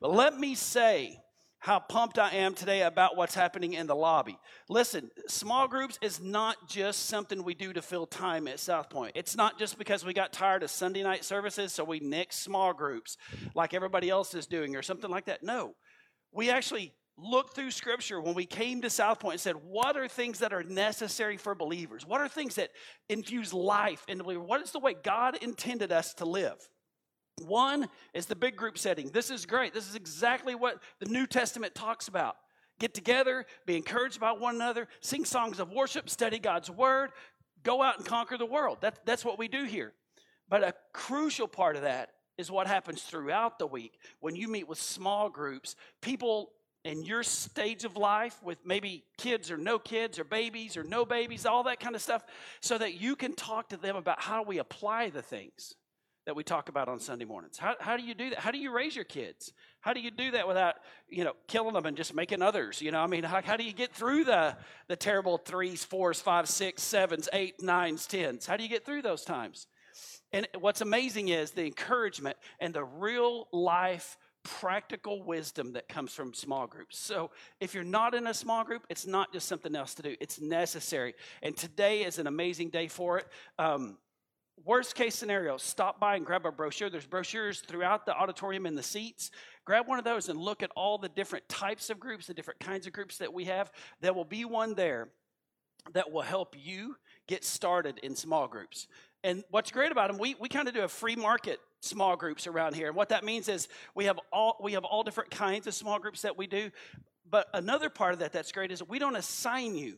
Let me say how pumped I am today about what's happening in the lobby. Listen, small groups is not just something we do to fill time at South Point. It's not just because we got tired of Sunday night services, so we nixed small groups like everybody else is doing or something like that. No. We actually looked through scripture when we came to South Point and said, what are things that are necessary for believers? What are things that infuse life into believers? What is the way God intended us to live? One is the big group setting. This is great. This is exactly what the New Testament talks about. Get together, be encouraged by one another, sing songs of worship, study God's word, go out and conquer the world. That, that's what we do here. But a crucial part of that is what happens throughout the week when you meet with small groups, people in your stage of life with maybe kids or no kids or babies or no babies, all that kind of stuff, so that you can talk to them about how we apply the things that we talk about on Sunday mornings. How, how do you do that? How do you raise your kids? How do you do that without, you know, killing them and just making others? You know, I mean, how, how do you get through the, the terrible threes, fours, fives, six, sevens, eight, nines, tens? How do you get through those times? And what's amazing is the encouragement and the real life practical wisdom that comes from small groups. So, if you're not in a small group, it's not just something else to do, it's necessary. And today is an amazing day for it. Um, Worst case scenario, stop by and grab a brochure. There's brochures throughout the auditorium in the seats. Grab one of those and look at all the different types of groups, the different kinds of groups that we have. There will be one there that will help you get started in small groups. And what's great about them, we, we kind of do a free market small groups around here. And what that means is we have all we have all different kinds of small groups that we do. But another part of that that's great is we don't assign you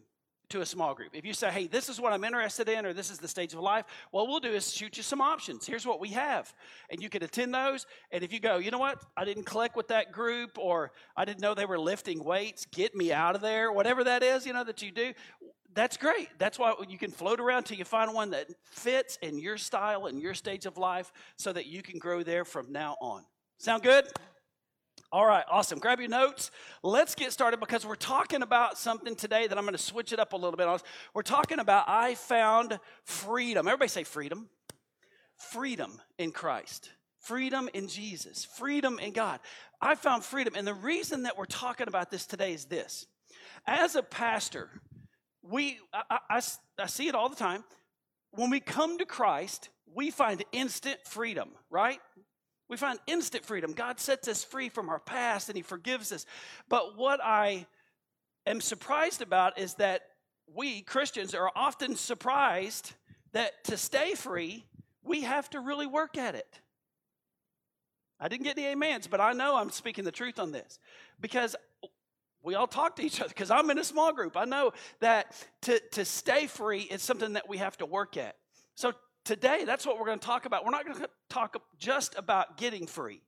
to a small group. If you say, hey, this is what I'm interested in, or this is the stage of life, what we'll do is shoot you some options. Here's what we have. And you can attend those. And if you go, you know what, I didn't click with that group, or I didn't know they were lifting weights, get me out of there, whatever that is, you know, that you do, that's great. That's why you can float around till you find one that fits in your style and your stage of life so that you can grow there from now on. Sound good? All right, awesome. Grab your notes. Let's get started because we're talking about something today that I'm going to switch it up a little bit on. We're talking about I found freedom. Everybody say freedom. Freedom in Christ. Freedom in Jesus. Freedom in God. I found freedom. And the reason that we're talking about this today is this. As a pastor, we I, I, I see it all the time. When we come to Christ, we find instant freedom, right? We find instant freedom. God sets us free from our past and He forgives us. But what I am surprised about is that we Christians are often surprised that to stay free, we have to really work at it. I didn't get any amens, but I know I'm speaking the truth on this because we all talk to each other because I'm in a small group. I know that to, to stay free is something that we have to work at. So today, that's what we're going to talk about. We're not going to talk just about getting free.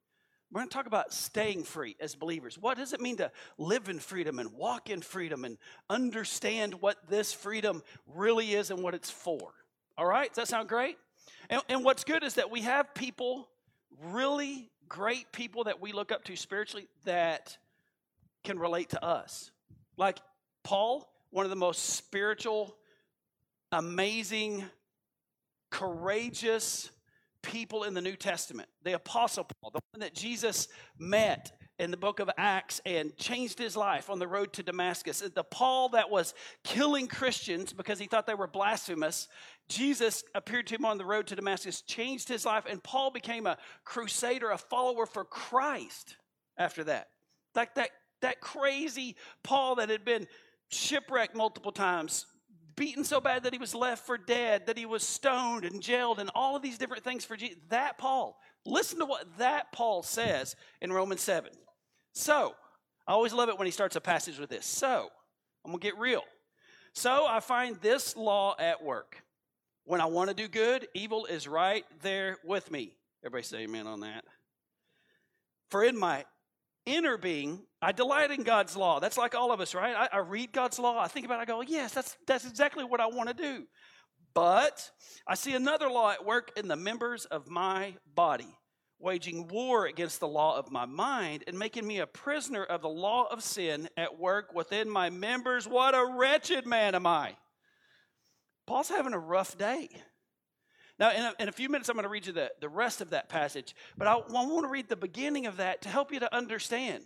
We're going to talk about staying free as believers. What does it mean to live in freedom and walk in freedom and understand what this freedom really is and what it's for? All right, does that sound great? And, and what's good is that we have people, really great people that we look up to spiritually, that can relate to us. Like Paul, one of the most spiritual, amazing courageous people in the New Testament. The Apostle Paul, the one that Jesus met in the book of Acts and changed his life on the road to Damascus. The Paul that was killing Christians because he thought they were blasphemous. Jesus appeared to him on the road to Damascus, changed his life, and Paul became a crusader, a follower for Christ after that. Like that, that crazy Paul that had been shipwrecked multiple times, beaten so bad that he was left for dead, that he was stoned and jailed, and all of these different things for Jesus. That Paul, listen to what that Paul says in Romans 7. So, I always love it when he starts a passage with this. So, I'm going to get real. So, I find this law at work. When I want to do good, evil is right there with me. Everybody say amen on that. For in my inner being, I delight in God's law. That's like all of us, right? I, I read God's law, I think about it, I go, yes, that's, that's exactly what I want to do. But I see another law at work in the members of my body, waging war against the law of my mind and making me a prisoner of the law of sin at work within my members. What a wretched man am I. Paul's having a rough day. Now, in a, in a few minutes, I'm going to read you the, the rest of that passage, but I, I want to read the beginning of that to help you to understand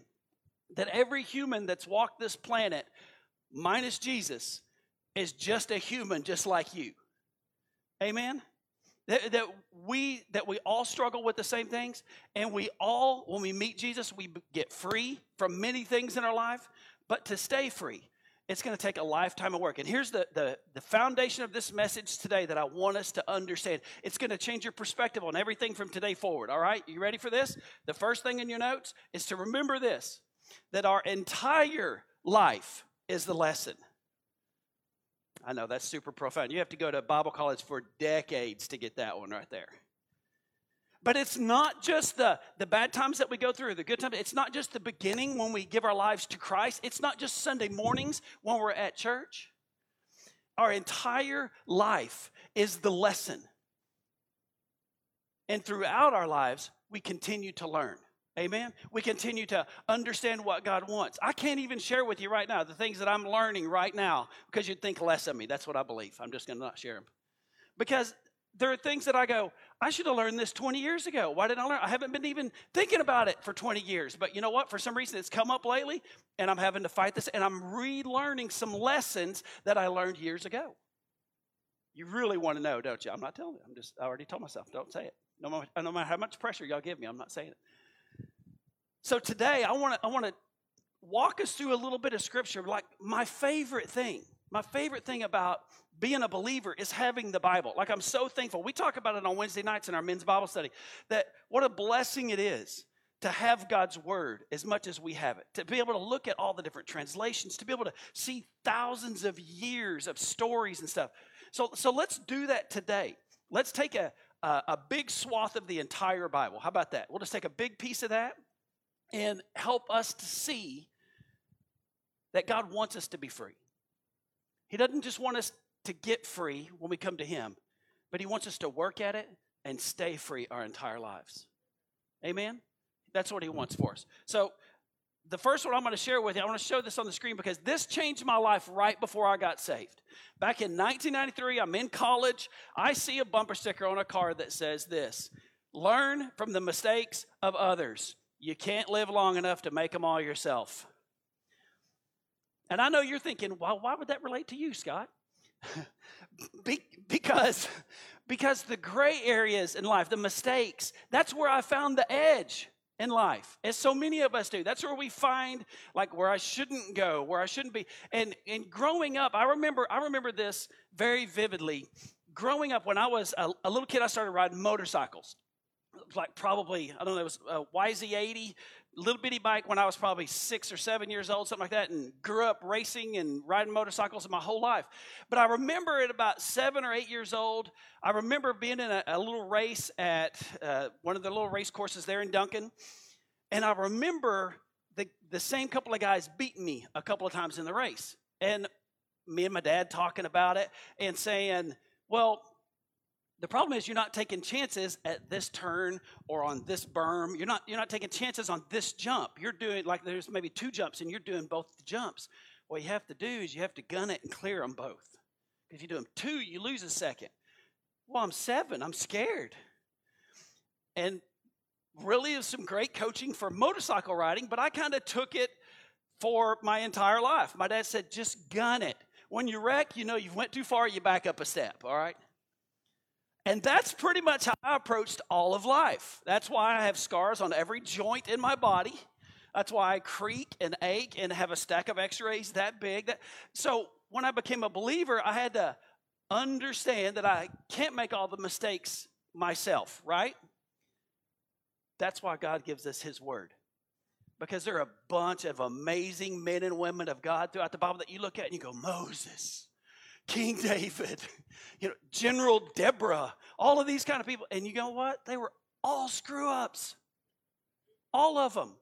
that every human that's walked this planet, minus Jesus, is just a human just like you. Amen? That, that, we that we all struggle with the same things and we all when we meet jesus we get free from many things in our life but to stay free it's going to take a lifetime of work. And here's the, the, the foundation of this message today that i want us to understand. It's going to change your perspective on everything from today forward all right? You ready for this? The first thing in your notes is to remember this that our entire life is the lesson. I know that's super profound. You have to go to Bible college for decades to get that one right there. But it's not just the, the bad times that we go through, the good times. It's not just the beginning when we give our lives to Christ. It's not just Sunday mornings when we're at church. Our entire life is the lesson. And throughout our lives, we continue to learn. Amen. We continue to understand what God wants. I can't even share with you right now the things that I'm learning right now because you'd think less of me. That's what I believe. I'm just going to not share them. Because there are things that I go, I should have learned this 20 years ago. Why didn't I learn? I haven't been even thinking about it for 20 years. But you know what? For some reason, it's come up lately, and I'm having to fight this, and I'm relearning some lessons that I learned years ago. You really want to know, don't you? I'm not telling you. I'm just, I already told myself, don't say it. No matter, no matter how much pressure y'all give me, I'm not saying it. So today I want to I want to walk us through a little bit of scripture. Like my favorite thing, my favorite thing about being a believer is having the Bible. Like I'm so thankful. We talk about it on Wednesday nights in our men's Bible study. That what a blessing it is to have God's word as much as we have it, to be able to look at all the different translations, to be able to see thousands of years of stories and stuff. So, so let's do that today. Let's take a, a, a big swath of the entire Bible. How about that? We'll just take a big piece of that and help us to see that God wants us to be free. He doesn't just want us to get free when we come to Him, but He wants us to work at it and stay free our entire lives. Amen? That's what He wants for us. So, the first one I'm going to share with you, I want to show this on the screen because this changed my life right before I got saved. Back in 1993, I'm in college. I see a bumper sticker on a car that says this Learn from the mistakes of others. You can't live long enough to make them all yourself. And I know you're thinking, well, why would that relate to you, Scott? Be- because, because the gray areas in life, the mistakes, that's where I found the edge in life as so many of us do. That's where we find like where i shouldn't go where i shouldn't be. And and growing up i remember i remember this very vividly. Growing up when i was a, a little kid i started riding motorcycles. Like probably, I don't know, it was uh, a YZ80, little bitty bike when I was probably six or seven years old, something like that, and grew up racing and riding motorcycles my whole life. But I remember at about seven or eight years old, I remember being in a, a little race at uh, one of the little race courses there in Duncan. And I remember the, the same couple of guys beating me a couple of times in the race. And me and my dad talking about it and saying, well, the problem is you're not taking chances at this turn or on this berm. You're not you're not taking chances on this jump. You're doing like there's maybe two jumps and you're doing both the jumps. What you have to do is you have to gun it and clear them both. If you do them two, you lose a second. Well, I'm seven. I'm scared. And really is some great coaching for motorcycle riding, but I kind of took it for my entire life. My dad said, just gun it. When you wreck, you know you went too far, you back up a step, all right? And that's pretty much how I approached all of life. That's why I have scars on every joint in my body. That's why I creak and ache and have a stack of x rays that big. That, so when I became a believer, I had to understand that I can't make all the mistakes myself, right? That's why God gives us His Word. Because there are a bunch of amazing men and women of God throughout the Bible that you look at and you go, Moses, King David, you know, General Deborah, all of these kind of people. And you know what? They were all screw ups. All of them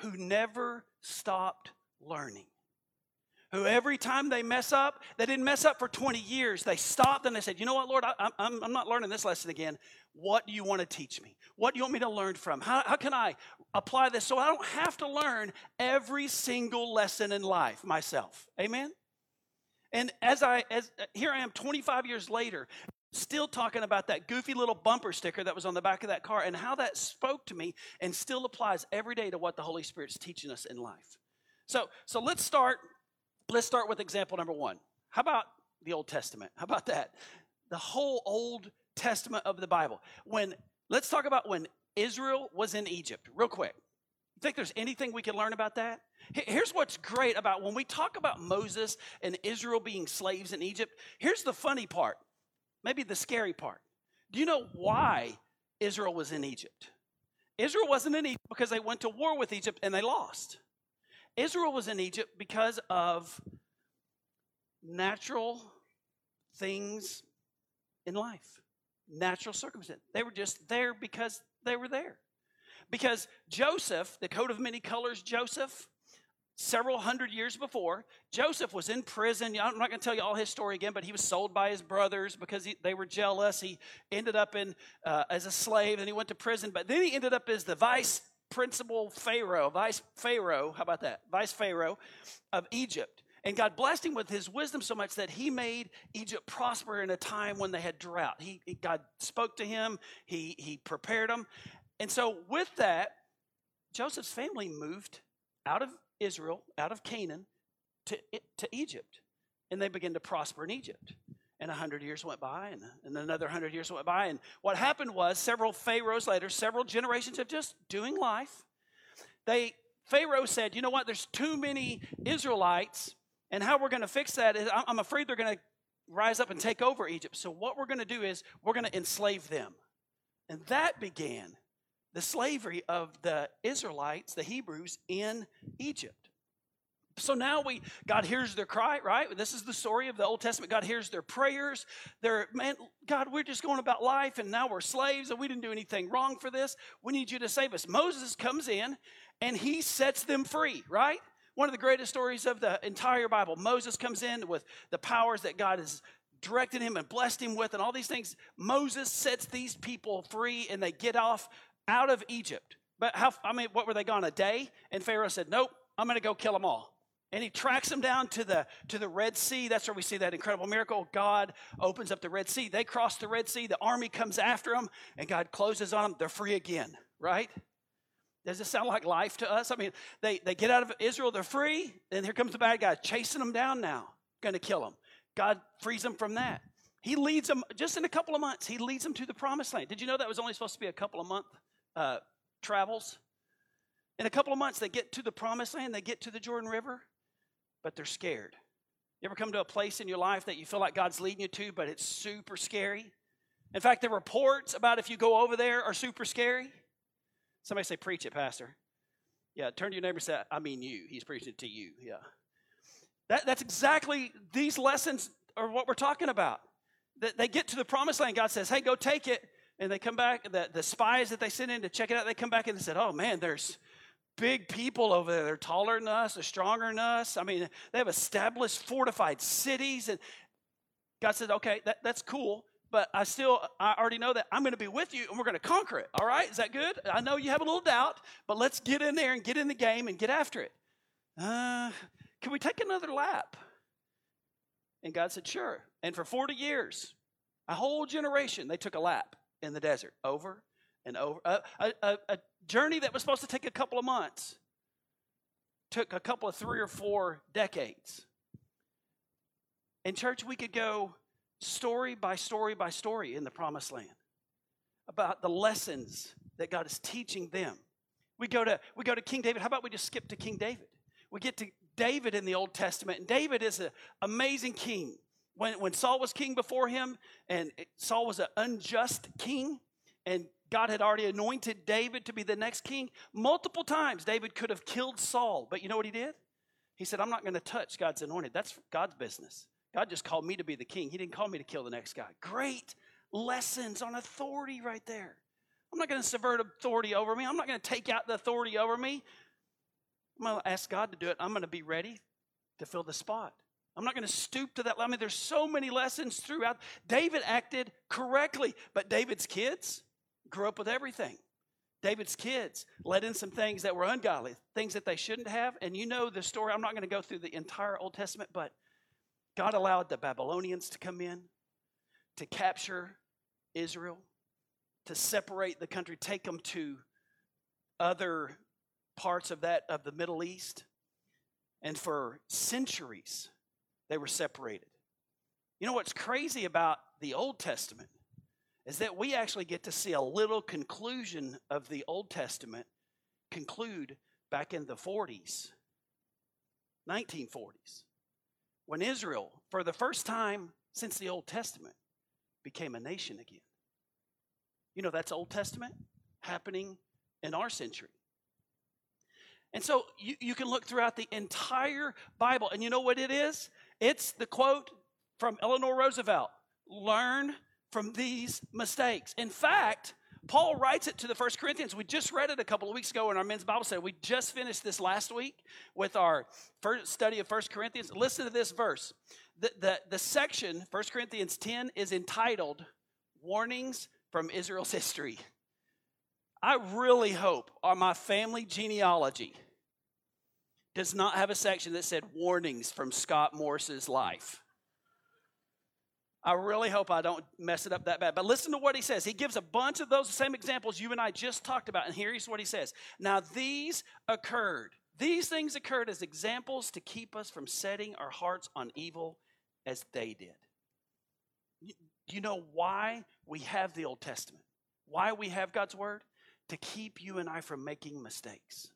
who never stopped learning. Who every time they mess up, they didn't mess up for 20 years. They stopped and they said, You know what, Lord, I, am I'm not learning this lesson again. What do you want to teach me? What do you want me to learn from? How, how can I apply this so I don't have to learn every single lesson in life myself? Amen? And as I, as uh, here I am 25 years later, Still talking about that goofy little bumper sticker that was on the back of that car and how that spoke to me and still applies every day to what the Holy Spirit's teaching us in life. So, so let's start. Let's start with example number one. How about the Old Testament? How about that? The whole Old Testament of the Bible. When let's talk about when Israel was in Egypt, real quick. Think there's anything we can learn about that? Here's what's great about when we talk about Moses and Israel being slaves in Egypt. Here's the funny part, maybe the scary part. Do you know why Israel was in Egypt? Israel wasn't in Egypt because they went to war with Egypt and they lost. Israel was in Egypt because of natural things in life, natural circumstance. They were just there because they were there. Because Joseph, the coat of many colors, Joseph, several hundred years before, Joseph was in prison. I'm not going to tell you all his story again, but he was sold by his brothers because he, they were jealous. He ended up in uh, as a slave, and he went to prison. But then he ended up as the vice principal pharaoh, vice pharaoh. How about that? Vice pharaoh of Egypt. And God blessed him with his wisdom so much that he made Egypt prosper in a time when they had drought. He, God spoke to him, he, he prepared them. And so, with that, Joseph's family moved out of Israel, out of Canaan, to, to Egypt. And they began to prosper in Egypt. And a hundred years went by, and, and another hundred years went by. And what happened was, several pharaohs later, several generations of just doing life, they Pharaoh said, "You know what? There's too many Israelites, and how we're going to fix that is, I'm afraid they're going to rise up and take over Egypt. So what we're going to do is we're going to enslave them." And that began the slavery of the Israelites, the Hebrews in Egypt. So now we God hears their cry, right? This is the story of the Old Testament. God hears their prayers. They're, man, God, we're just going about life and now we're slaves and we didn't do anything wrong for this. We need you to save us. Moses comes in and he sets them free, right? One of the greatest stories of the entire Bible. Moses comes in with the powers that God has directed him and blessed him with and all these things. Moses sets these people free and they get off out of Egypt. But how, I mean, what were they gone? A day? And Pharaoh said, Nope, I'm going to go kill them all. And he tracks them down to the, to the Red Sea. That's where we see that incredible miracle. God opens up the Red Sea. They cross the Red Sea. The army comes after them, and God closes on them. They're free again, right? Does this sound like life to us? I mean, they, they get out of Israel, they're free, and here comes the bad guy chasing them down now, going to kill them. God frees them from that. He leads them, just in a couple of months, he leads them to the promised land. Did you know that was only supposed to be a couple of months uh, travels. In a couple of months, they get to the promised land, they get to the Jordan River, but they're scared. You ever come to a place in your life that you feel like God's leading you to, but it's super scary? In fact, the reports about if you go over there are super scary. Somebody say, Preach it, Pastor. Yeah, turn to your neighbor and say, I mean you. He's preaching to you. Yeah. That, that's exactly these lessons are what we're talking about. That they get to the promised land, God says, Hey, go take it and they come back, the, the spies that they sent in to check it out, they come back and they said, Oh man, there's big people over there. They're taller than us, they're stronger than us. I mean, they have established fortified cities. And God said, Okay, that, that's cool. But I still, I already know that I'm going to be with you and we're going to conquer it. All right? Is that good? I know you have a little doubt, but let's get in there and get in the game and get after it. Uh, can we take another lap? And God said, Sure. And for 40 years, a whole generation, they took a lap in the desert over and over. A, a, a, journey that was supposed to take a couple of months took a couple of three or four decades. In church, we could go story by story by story in the promised land about the lessons that God is teaching them. We go to we go to King David. How about we just skip to King David? We get to David in the Old Testament, and David is an amazing king. When, when Saul was king before him, and Saul was an unjust king, and God had already anointed David to be the next king, multiple times David could have killed Saul. But you know what he did? He said, I'm not going to touch God's anointed. That's God's business. God just called me to be the king. He didn't call me to kill the next guy. Great lessons on authority right there. I'm not going to subvert authority over me. I'm not going to take out the authority over me. I'm going to ask God to do it. I'm going to be ready to fill the spot. I'm not going to stoop to that. I mean, there's so many lessons throughout. David acted correctly, but David's kids grew up with everything. David's kids let in some things that were ungodly, things that they shouldn't have. And you know the story. I'm not going to go through the entire Old Testament, but God allowed the Babylonians to come in, to capture Israel, to separate the country, take them to other parts of that of the Middle East. And for centuries, they were separated. You know what's crazy about the Old Testament is that we actually get to see a little conclusion of the Old Testament conclude back in the 40s, 1940s, when Israel, for the first time since the Old Testament, became a nation again. You know, that's Old Testament happening in our century. And so you, you can look throughout the entire Bible, and you know what it is? It's the quote from Eleanor Roosevelt learn from these mistakes. In fact, Paul writes it to the First Corinthians. We just read it a couple of weeks ago in our men's Bible study. We just finished this last week with our first study of First Corinthians. Listen to this verse. The, the, the section, First Corinthians 10, is entitled Warnings from Israel's History. I really hope our my family genealogy does not have a section that said warnings from Scott Morse's life. I really hope I don't mess it up that bad. But listen to what he says. He gives a bunch of those same examples you and I just talked about. And here's what he says Now, these occurred. These things occurred as examples to keep us from setting our hearts on evil as they did. You know why we have the Old Testament? Why we have God's Word? To keep you and I from making mistakes.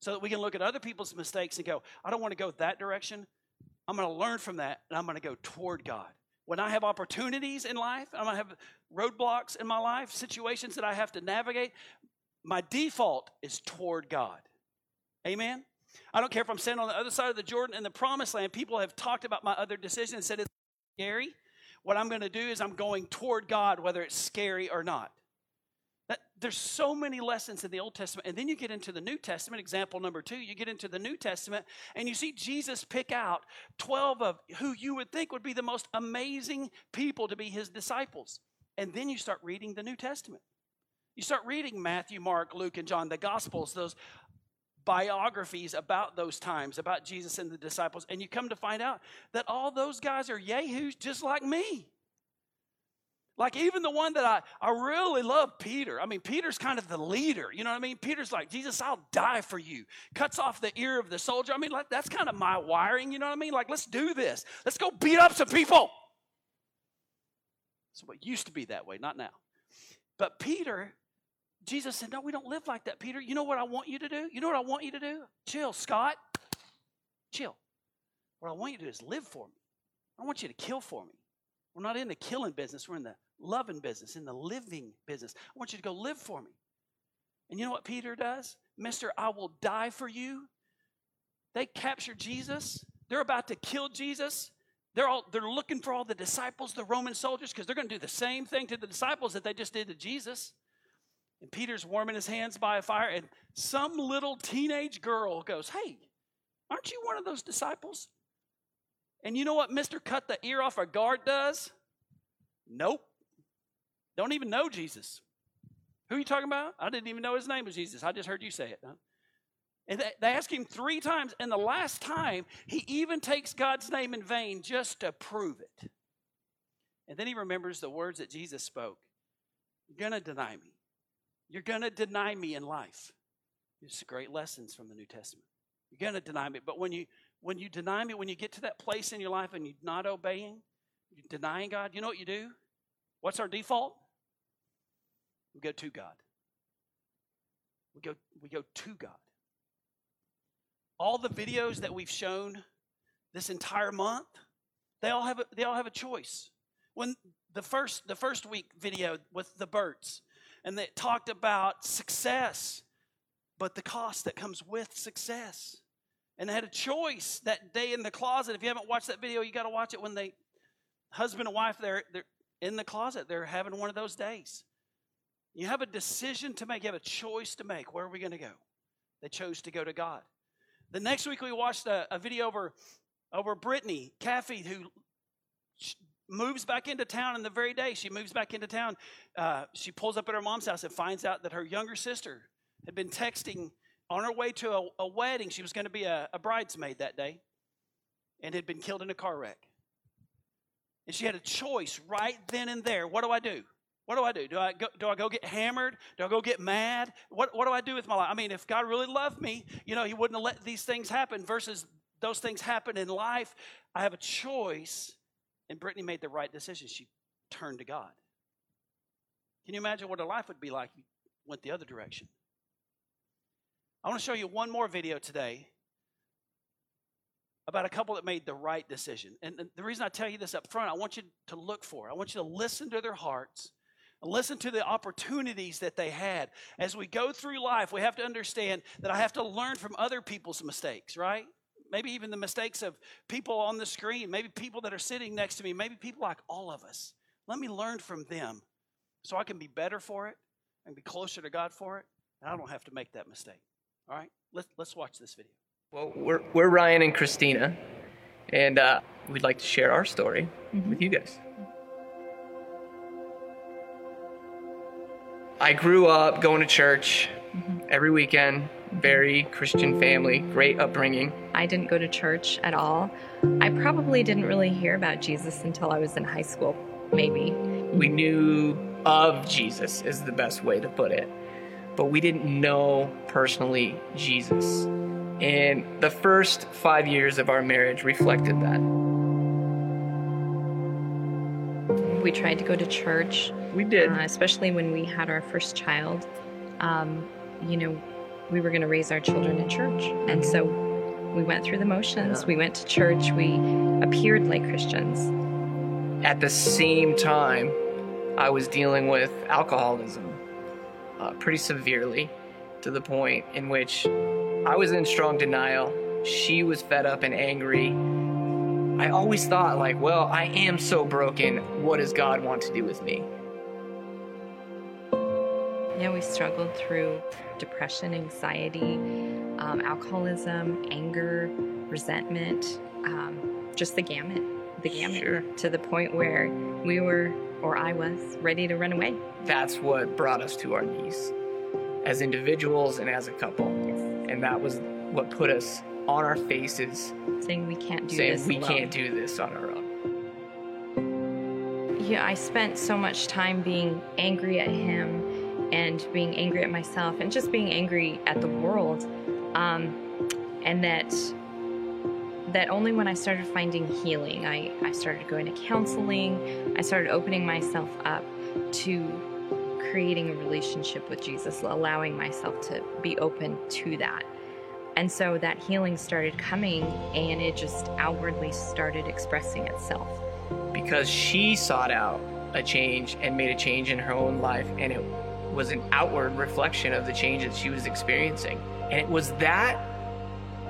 So that we can look at other people's mistakes and go, I don't want to go that direction. I'm going to learn from that and I'm going to go toward God. When I have opportunities in life, I'm going to have roadblocks in my life, situations that I have to navigate, my default is toward God. Amen? I don't care if I'm standing on the other side of the Jordan in the promised land. People have talked about my other decision and said it's scary. What I'm going to do is I'm going toward God, whether it's scary or not. There's so many lessons in the Old Testament. And then you get into the New Testament, example number two, you get into the New Testament and you see Jesus pick out 12 of who you would think would be the most amazing people to be his disciples. And then you start reading the New Testament. You start reading Matthew, Mark, Luke, and John, the Gospels, those biographies about those times, about Jesus and the disciples, and you come to find out that all those guys are yahoos just like me. Like even the one that I, I really love, Peter. I mean, Peter's kind of the leader. You know what I mean? Peter's like, Jesus, I'll die for you. Cuts off the ear of the soldier. I mean, like that's kind of my wiring. You know what I mean? Like, let's do this. Let's go beat up some people. So it used to be that way, not now. But Peter, Jesus said, No, we don't live like that, Peter. You know what I want you to do? You know what I want you to do? Chill, Scott. Chill. What I want you to do is live for me. I want you to kill for me. We're not in the killing business, we're in the loving business, in the living business. I want you to go live for me. And you know what Peter does? Mister, I will die for you. They capture Jesus. They're about to kill Jesus. They're all they're looking for all the disciples, the Roman soldiers, because they're going to do the same thing to the disciples that they just did to Jesus. And Peter's warming his hands by a fire, and some little teenage girl goes, Hey, aren't you one of those disciples? And you know what Mr. Cut the ear off a guard does? Nope. Don't even know Jesus. Who are you talking about? I didn't even know his name was Jesus. I just heard you say it. Huh? And they ask him three times, and the last time, he even takes God's name in vain just to prove it. And then he remembers the words that Jesus spoke You're going to deny me. You're going to deny me in life. It's great lessons from the New Testament. You're going to deny me. But when you when you deny me, when you get to that place in your life and you're not obeying, you're denying God, you know what you do? What's our default? We go to God. We go, we go to God. All the videos that we've shown this entire month, they all have a, they all have a choice. When the first the first week video with the birds, and they talked about success, but the cost that comes with success. And they had a choice that day in the closet. If you haven't watched that video, you got to watch it when they husband and wife they're they're in the closet. They're having one of those days. You have a decision to make, you have a choice to make. Where are we going to go? They chose to go to God. The next week, we watched a, a video over, over Brittany Caffey, who moves back into town. And the very day she moves back into town, uh, she pulls up at her mom's house and finds out that her younger sister had been texting on her way to a, a wedding. She was going to be a, a bridesmaid that day and had been killed in a car wreck. And she had a choice right then and there. What do I do? What do I do? Do I go, do I go get hammered? Do I go get mad? What, what do I do with my life? I mean, if God really loved me, you know, He wouldn't have let these things happen versus those things happen in life. I have a choice. And Brittany made the right decision. She turned to God. Can you imagine what her life would be like if you went the other direction? I want to show you one more video today about a couple that made the right decision. And the reason I tell you this up front, I want you to look for, it. I want you to listen to their hearts Listen to the opportunities that they had. As we go through life, we have to understand that I have to learn from other people's mistakes, right? Maybe even the mistakes of people on the screen, maybe people that are sitting next to me, maybe people like all of us. Let me learn from them so I can be better for it and be closer to God for it, and I don't have to make that mistake. All right? Let's, let's watch this video. Well, we're, we're Ryan and Christina, and uh, we'd like to share our story mm-hmm. with you guys. I grew up going to church mm-hmm. every weekend, very Christian family, great upbringing. I didn't go to church at all. I probably didn't really hear about Jesus until I was in high school, maybe. We knew of Jesus, is the best way to put it, but we didn't know personally Jesus. And the first five years of our marriage reflected that. We tried to go to church we did. Uh, especially when we had our first child. Um, you know, we were going to raise our children in church. And so we went through the motions. Yeah. We went to church. We appeared like Christians. At the same time, I was dealing with alcoholism uh, pretty severely to the point in which I was in strong denial. She was fed up and angry. I always thought, like, well, I am so broken. What does God want to do with me? Yeah, we struggled through depression, anxiety, um, alcoholism, anger, resentment, um, just the gamut, the gamut, sure. to the point where we were, or I was, ready to run away. That's what brought us to our knees as individuals and as a couple. Yes. And that was what put us on our faces saying we can't do saying this we alone. can't do this on our own yeah i spent so much time being angry at him and being angry at myself and just being angry at the world. Um, and that that only when I started finding healing, I, I started going to counseling, I started opening myself up to creating a relationship with Jesus, allowing myself to be open to that. And so that healing started coming and it just outwardly started expressing itself. Because she sought out a change and made a change in her own life and it was an outward reflection of the change that she was experiencing. And it was that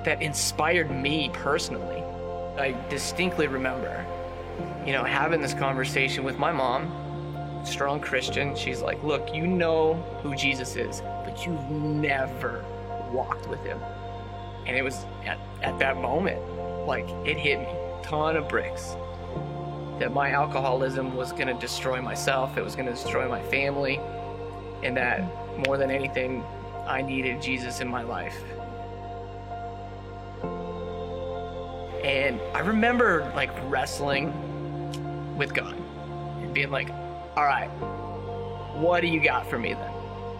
that inspired me personally. I distinctly remember, you know, having this conversation with my mom, strong Christian. She's like, Look, you know who Jesus is, but you've never walked with him. And it was at, at that moment, like, it hit me, ton of bricks. That my alcoholism was going to destroy myself, it was going to destroy my family, and that more than anything, I needed Jesus in my life. And I remember like wrestling with God and being like, all right, what do you got for me then?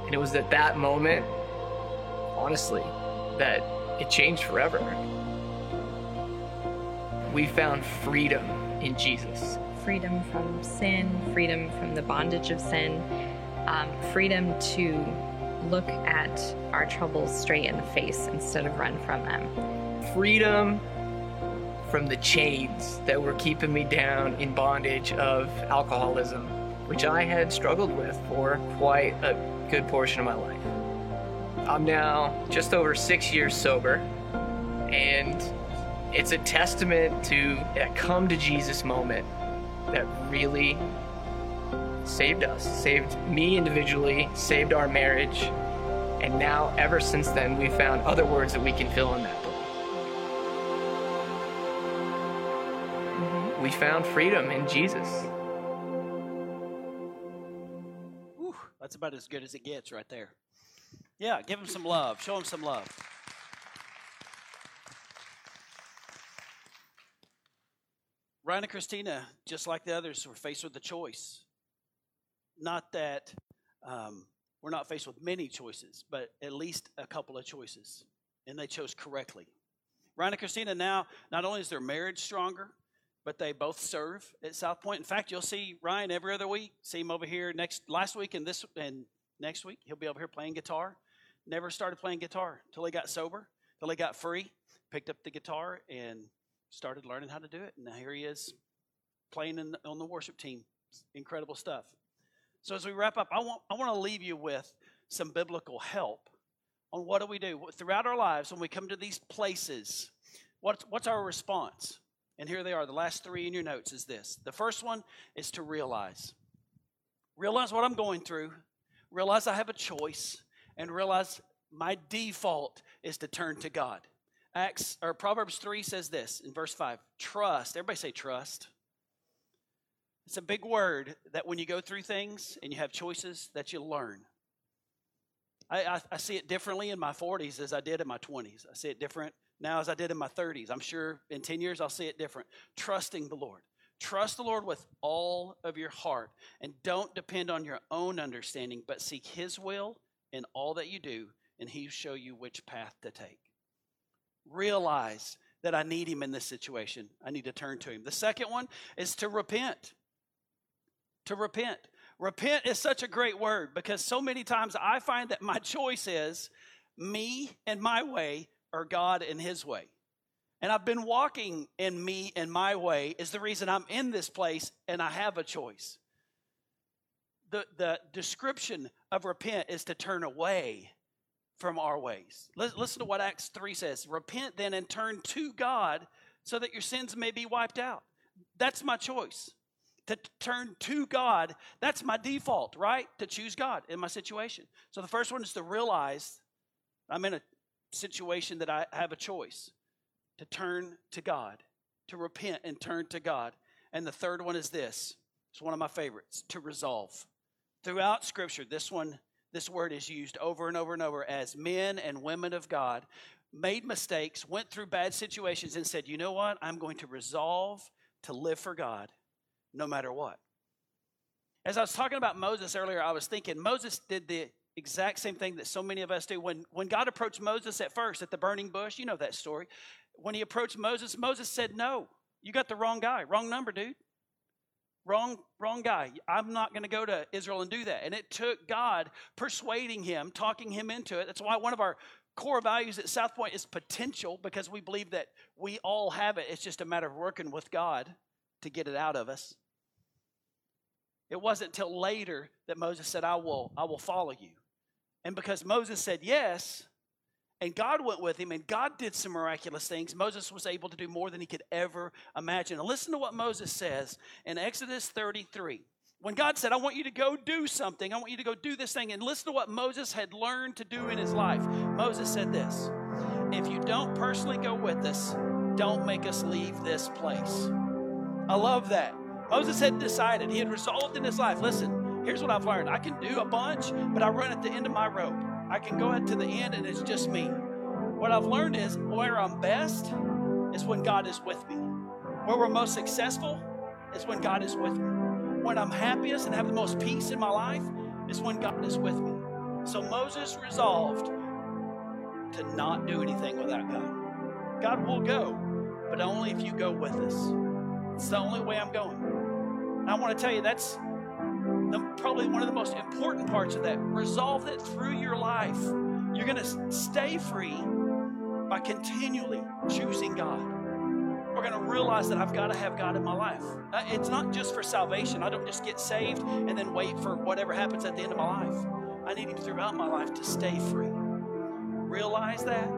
And it was at that moment, honestly, that it changed forever. We found freedom in Jesus. Freedom from sin, freedom from the bondage of sin, um, freedom to look at our troubles straight in the face instead of run from them. Freedom from the chains that were keeping me down in bondage of alcoholism, which I had struggled with for quite a good portion of my life. I'm now just over six years sober, and it's a testament to that come to Jesus moment that really saved us, saved me individually, saved our marriage. And now, ever since then, we've found other words that we can fill in that book. Mm-hmm. We found freedom in Jesus. Whew, that's about as good as it gets right there. Yeah, give him some love. Show him some love. Ryan and Christina, just like the others, were faced with a choice. Not that um, we're not faced with many choices, but at least a couple of choices. And they chose correctly. Ryan and Christina now, not only is their marriage stronger, but they both serve at South Point. In fact, you'll see Ryan every other week. See him over here next last week and this and next week. He'll be over here playing guitar. Never started playing guitar until he got sober, until he got free. Picked up the guitar and started learning how to do it. And now here he is playing in, on the worship team. incredible stuff. So as we wrap up, I want I want to leave you with some biblical help on what do we do throughout our lives when we come to these places. What's what's our response? And here they are. The last three in your notes is this. The first one is to realize. Realize what I'm going through. Realize I have a choice, and realize my default is to turn to God. Acts or Proverbs 3 says this in verse 5. Trust. Everybody say trust. It's a big word that when you go through things and you have choices that you learn. I, I, I, see it differently in my 40s as I did in my 20s. I see it different now as I did in my 30s. I'm sure in 10 years I'll see it different. Trusting the Lord. Trust the Lord with all of your heart and don't depend on your own understanding, but seek His will in all that you do, and He will show you which path to take. Realize that I need Him in this situation. I need to turn to Him. The second one is to repent to repent. Repent is such a great word because so many times I find that my choice is me and my way or God and his way. And I've been walking in me and my way is the reason I'm in this place and I have a choice. The, the description of repent is to turn away from our ways. Listen to what Acts 3 says Repent then and turn to God so that your sins may be wiped out. That's my choice to turn to God, that's my default, right? To choose God in my situation. So the first one is to realize I'm in a situation that I have a choice to turn to God, to repent and turn to God. And the third one is this it's one of my favorites to resolve. Throughout Scripture, this one, this word is used over and over and over as men and women of God made mistakes, went through bad situations, and said, you know what? I'm going to resolve to live for God no matter what. As I was talking about Moses earlier, I was thinking Moses did the exact same thing that so many of us do. When, when God approached Moses at first at the burning bush, you know that story. When he approached Moses, Moses said, No, you got the wrong guy, wrong number, dude. Wrong, wrong guy. I'm not going to go to Israel and do that. And it took God persuading him, talking him into it. That's why one of our core values at South Point is potential because we believe that we all have it. It's just a matter of working with God to get it out of us. It wasn't until later that Moses said, I will, I will follow you. And because Moses said yes, and God went with him, and God did some miraculous things, Moses was able to do more than he could ever imagine. And listen to what Moses says in Exodus 33. When God said, I want you to go do something, I want you to go do this thing, and listen to what Moses had learned to do in his life. Moses said this If you don't personally go with us, don't make us leave this place. I love that. Moses had decided, he had resolved in his life listen, here's what I've learned. I can do a bunch, but I run at the end of my rope. I can go out to the end and it's just me. What I've learned is where I'm best is when God is with me. Where we're most successful is when God is with me. When I'm happiest and have the most peace in my life is when God is with me. So Moses resolved to not do anything without God. God will go, but only if you go with us. It's the only way I'm going. And I want to tell you that's the, probably one of the most important parts of that. Resolve that through your life. You're going to stay free by continually choosing God. We're going to realize that I've got to have God in my life. Uh, it's not just for salvation. I don't just get saved and then wait for whatever happens at the end of my life. I need Him throughout my life to stay free. Realize that.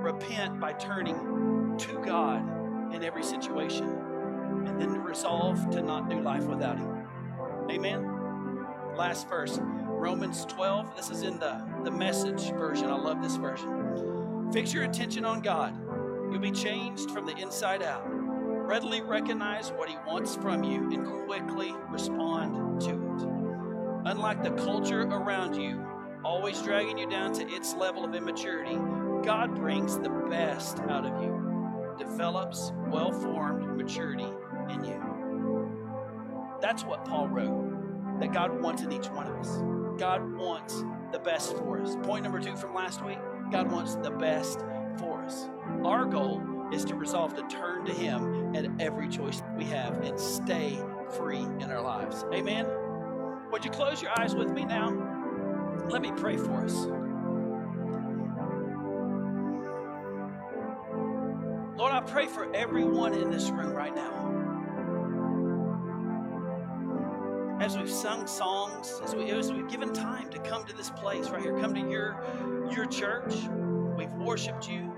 Repent by turning to God in every situation and then resolve to not do life without Him. Amen. Last verse, Romans 12. This is in the, the message version. I love this version. Fix your attention on God. You'll be changed from the inside out. Readily recognize what He wants from you and quickly respond to it. Unlike the culture around you, always dragging you down to its level of immaturity, God brings the best out of you, develops well formed maturity in you. That's what Paul wrote, that God wants in each one of us. God wants the best for us. Point number two from last week God wants the best for us. Our goal is to resolve to turn to Him at every choice we have and stay free in our lives. Amen? Would you close your eyes with me now? Let me pray for us. Lord, I pray for everyone in this room right now. As we've sung songs, as, we, as we've given time to come to this place right here, come to your, your church, we've worshiped you,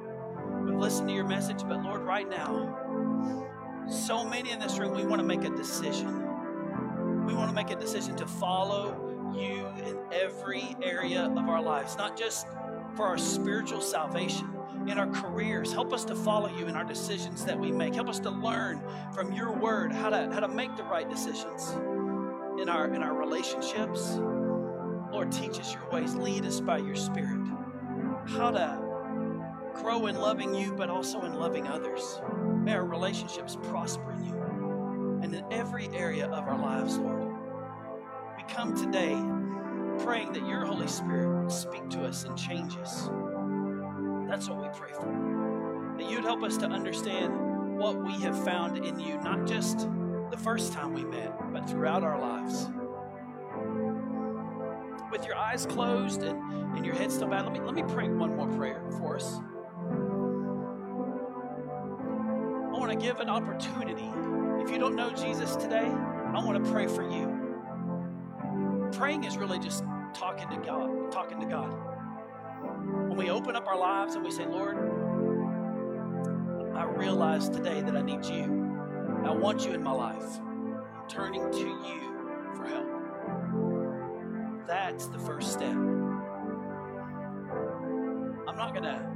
we've listened to your message, but Lord, right now, so many in this room, we want to make a decision. We want to make a decision to follow you in every area of our lives, not just for our spiritual salvation, in our careers. Help us to follow you in our decisions that we make. Help us to learn from your word how to, how to make the right decisions in our, in our relationships. Lord, teach us your ways. Lead us by your spirit. How to grow in loving you, but also in loving others. May our relationships prosper in you and in every area of our lives, Lord. We come today praying that your Holy Spirit would speak to us and change us. That's what we pray for. That you'd help us to understand what we have found in you, not just the first time we met, but throughout our lives. With your eyes closed and, and your head still bowed, let me, let me pray one more prayer for us. I want to give an opportunity. If you don't know Jesus today, I want to pray for you. Praying is really just talking to God, talking to God. When we open up our lives and we say, Lord, I realize today that I need you. I want you in my life. I'm turning to you for help. That's the first step. I'm not going to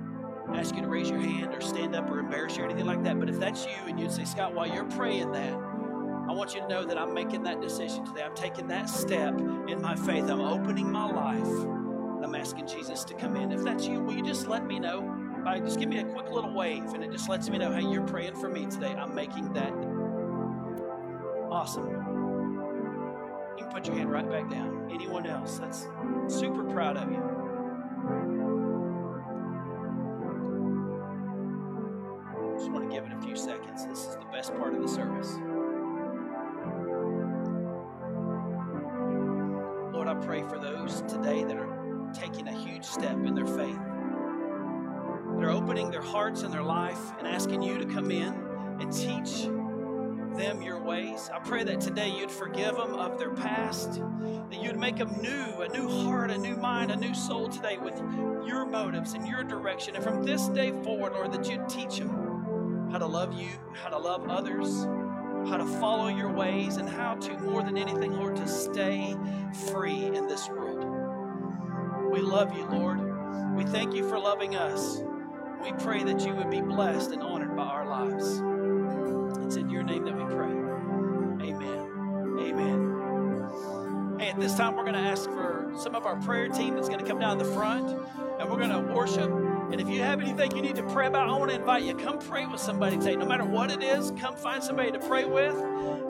ask you to raise your hand or stand up or embarrass you or anything like that, but if that's you and you'd say, Scott, while you're praying that, I want you to know that I'm making that decision today. I'm taking that step in my faith. I'm opening my life. I'm asking Jesus to come in. If that's you, will you just let me know? By just give me a quick little wave, and it just lets me know, hey, you're praying for me today. I'm making that. Awesome. You can put your hand right back down. Anyone else? That's super proud of you. Just want to give it a few seconds. This is the best part of the service. Lord, I pray for those today that are taking a huge step in their faith. They're opening their hearts and their life and asking you to come in and teach them your ways. I pray that today you'd forgive them of their past, that you'd make them new, a new heart, a new mind, a new soul today with your motives and your direction. And from this day forward, Lord, that you'd teach them how to love you, how to love others, how to follow your ways, and how to, more than anything, Lord, to stay free in this world. We love you, Lord. We thank you for loving us. We pray that you would be blessed and honored by our lives. It's in your name that at this time, we're going to ask for some of our prayer team that's going to come down the front and we're going to worship. And if you have anything you need to pray about, I want to invite you. Come pray with somebody today. No matter what it is, come find somebody to pray with.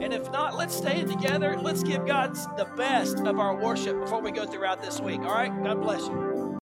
And if not, let's stay together. Let's give God the best of our worship before we go throughout this week. All right? God bless you.